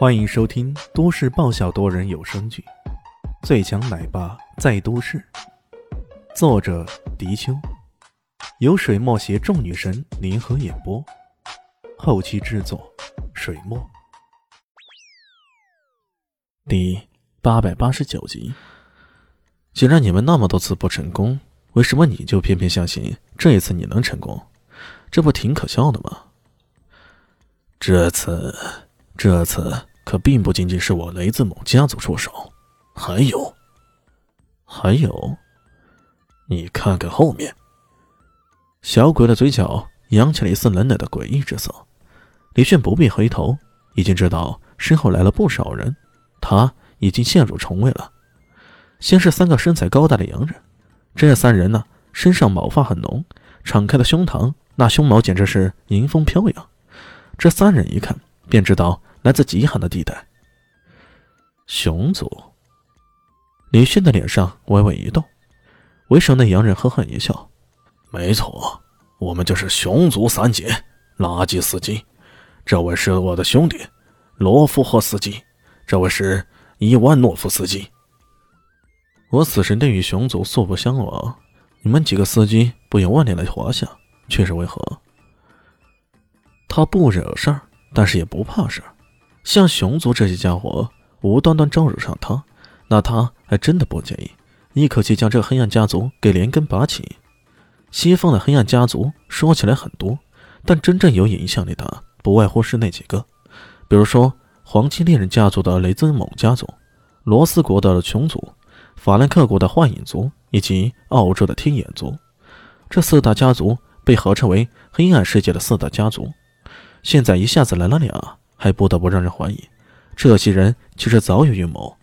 欢迎收听都市爆笑多人有声剧《最强奶爸在都市》，作者：迪秋，由水墨携众女神联合演播，后期制作：水墨。第八百八十九集。既然你们那么多次不成功，为什么你就偏偏相信这一次你能成功？这不挺可笑的吗？这次，这次可并不仅仅是我雷子某家族出手，还有，还有，你看看后面。小鬼的嘴角扬起了一丝冷冷的诡异之色。李炫不必回头，已经知道身后来了不少人，他已经陷入重围了。先是三个身材高大的洋人，这三人呢，身上毛发很浓，敞开的胸膛，那胸毛简直是迎风飘扬。这三人一看便知道来自极寒的地带。熊族，李迅的脸上微微一动，为首的洋人呵呵一笑：“没错，我们就是熊族三杰，垃圾司机。这位是我的兄弟，罗夫霍司机。这位是伊万诺夫司机。”我死神殿与熊族素不相往，你们几个司机不远万里来华夏，却是为何？他不惹事儿，但是也不怕事儿。像熊族这些家伙无端端招惹上他，那他还真的不介意，一口气将这黑暗家族给连根拔起。西方的黑暗家族说起来很多，但真正有影响力的不外乎是那几个，比如说黄金猎人家族的雷兹蒙家族，罗斯国的琼族。法兰克国的幻影族以及澳洲的天眼族，这四大家族被合称为黑暗世界的四大家族。现在一下子来了俩，还不得不让人怀疑，这些人其实早有预谋。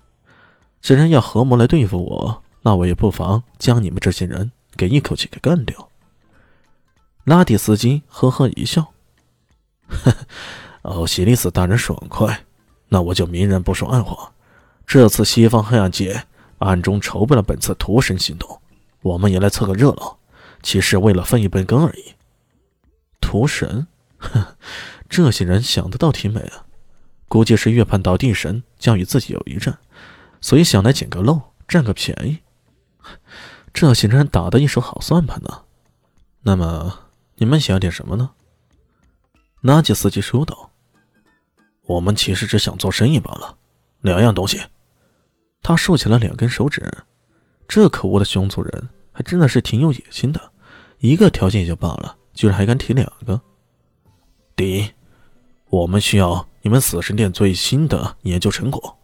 既然要合谋来对付我，那我也不妨将你们这些人给一口气给干掉。拉蒂斯基呵呵一笑：“呵呵，奥西里斯大人爽快，那我就明人不说暗话。这次西方黑暗界……”暗中筹备了本次屠神行动，我们也来凑个热闹，其实为了分一杯羹而已。屠神，哼，这些人想的倒挺美啊，估计是预判到地神将与自己有一战，所以想来捡个漏，占个便宜。这些人打的一手好算盘呢。那么你们想要点什么呢？拉吉司机说道：“我们其实只想做生意罢了，两样东西。”他竖起了两根手指，这可恶的熊族人还真的是挺有野心的，一个条件也就罢了，居然还敢提两个。第一，我们需要你们死神殿最新的研究成果，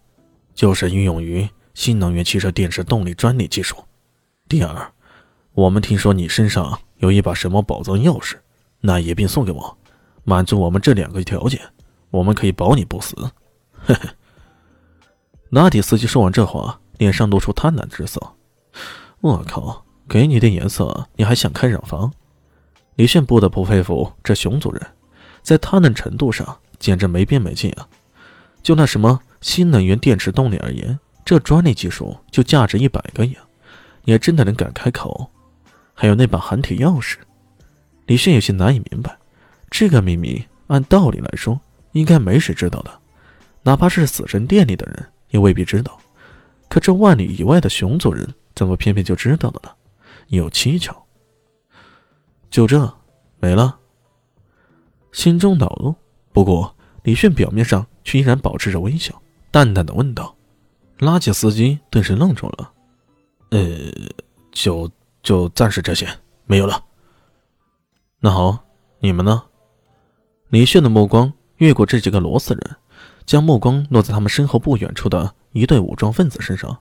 就是运用于新能源汽车电池动力专利技术。第二，我们听说你身上有一把什么宝藏钥匙，那也并送给我，满足我们这两个条件，我们可以保你不死。呵呵。拉蒂斯基说完这话，脸上露出贪婪之色。我靠，给你点颜色，你还想开染坊？李炫不得不佩服这熊族人，在贪婪程度上简直没边没际啊！就那什么新能源电池动力而言，这专利技术就价值一百个亿，你还真的能敢开口？还有那把寒铁钥匙，李炫有些难以明白，这个秘密按道理来说应该没谁知道的，哪怕是死神殿里的人。也未必知道，可这万里以外的熊族人怎么偏偏就知道了呢？有蹊跷。就这，没了。心中恼怒，不过李炫表面上却依然保持着微笑，淡淡的问道：“拉吉司机顿时愣住了。呃，就就暂时这些，没有了。那好，你们呢？”李炫的目光越过这几个螺丝人。将目光落在他们身后不远处的一队武装分子身上，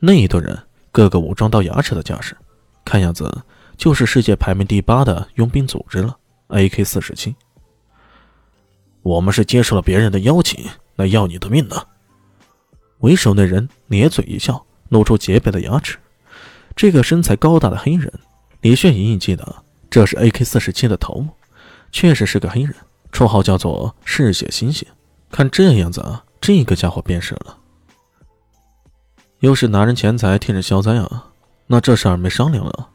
那一队人个个武装到牙齿的架势，看样子就是世界排名第八的佣兵组织了。AK 四十七，我们是接受了别人的邀请来要你的命的。为首那人咧嘴一笑，露出洁白的牙齿。这个身材高大的黑人，李炫隐隐记得这是 AK 四十七的头目，确实是个黑人，绰号叫做嗜血猩猩。看这样子啊，这个家伙便是了。又是拿人钱财替人消灾啊？那这事儿没商量了？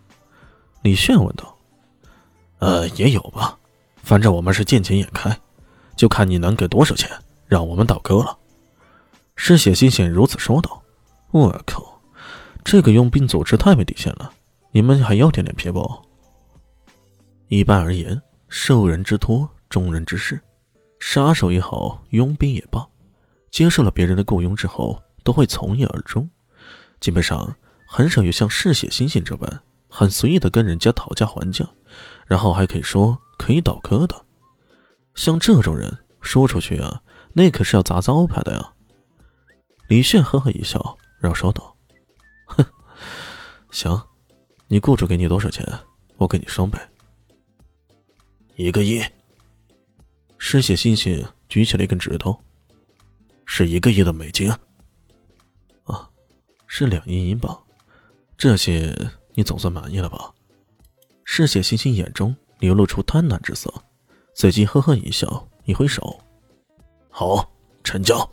李炫问道。呃，也有吧，反正我们是见钱眼开，就看你能给多少钱，让我们倒戈了。嗜血猩猩如此说道：“我靠，这个佣兵组织太没底线了！你们还要点脸皮不？”一般而言，受人之托，忠人之事，杀手也好，佣兵也罢，接受了别人的雇佣之后，都会从一而终。基本上很少有像嗜血星星这般很随意的跟人家讨价还价，然后还可以说可以倒戈的。像这种人说出去啊，那可是要砸招牌的呀。李炫呵呵一笑，然后说道：“哼，行，你雇主给你多少钱，我给你双倍。一个亿。”失血星星举起了一根指头：“是一个亿的美金。”啊，是两亿英镑。这些你总算满意了吧？失血星星眼中流露出贪婪之色，随即呵呵一笑，一挥手：“好，成交。”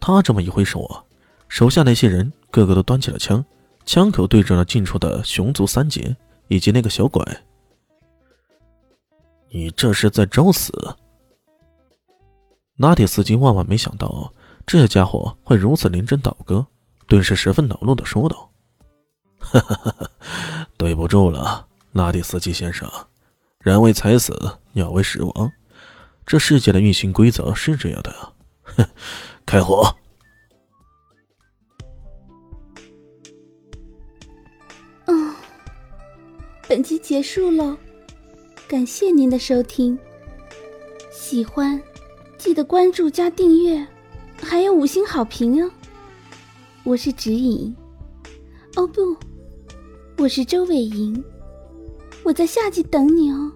他这么一挥手啊，手下那些人个个都端起了枪，枪口对准了近处的熊族三杰以及那个小鬼。你这是在找死？拉铁司机万万没想到这家伙会如此临阵倒戈，顿时十分恼怒的说道：“ 哈哈哈！对不住了，拉铁司机先生，人为财死，鸟为食亡，这世界的运行规则是这样的呀。”哼。开火！嗯，本集结束了，感谢您的收听。喜欢记得关注加订阅，还有五星好评哦。我是指引，哦不，我是周伟莹，我在下集等你哦。